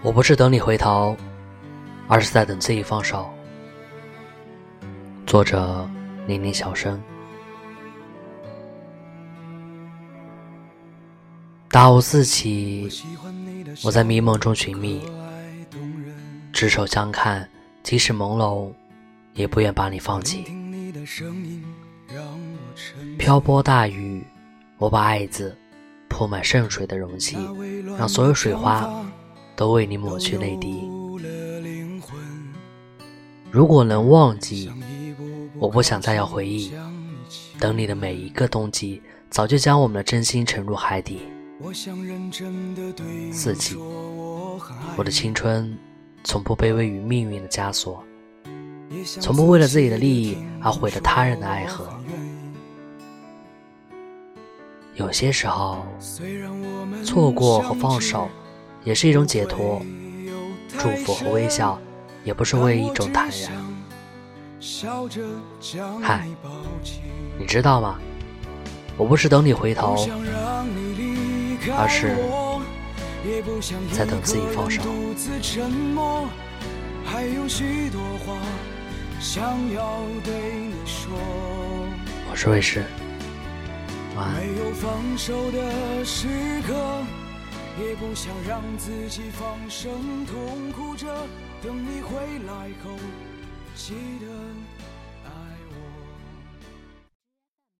我不是等你回头，而是在等自己放手。作者：宁宁小生。大雾四起，我在迷蒙中寻觅，执手相看，即使朦胧，也不愿把你放弃。瓢泼大雨，我把爱字铺满圣水的容器，让所有水花都为你抹去泪滴。如果能忘记，我不想再要回忆。等你的每一个冬季，早就将我们的真心沉入海底。四季，我的青春从不卑微于命运的枷锁，从不为了自己的利益而毁了他人的爱河。有些时候，错过和放手也是一种解脱，祝福和微笑也不是为一种坦然。嗨，你知道吗？我不是等你回头。而是在等自己放手。我是卫士，晚安。也不想让自己放声痛哭着，等你回来后，记得。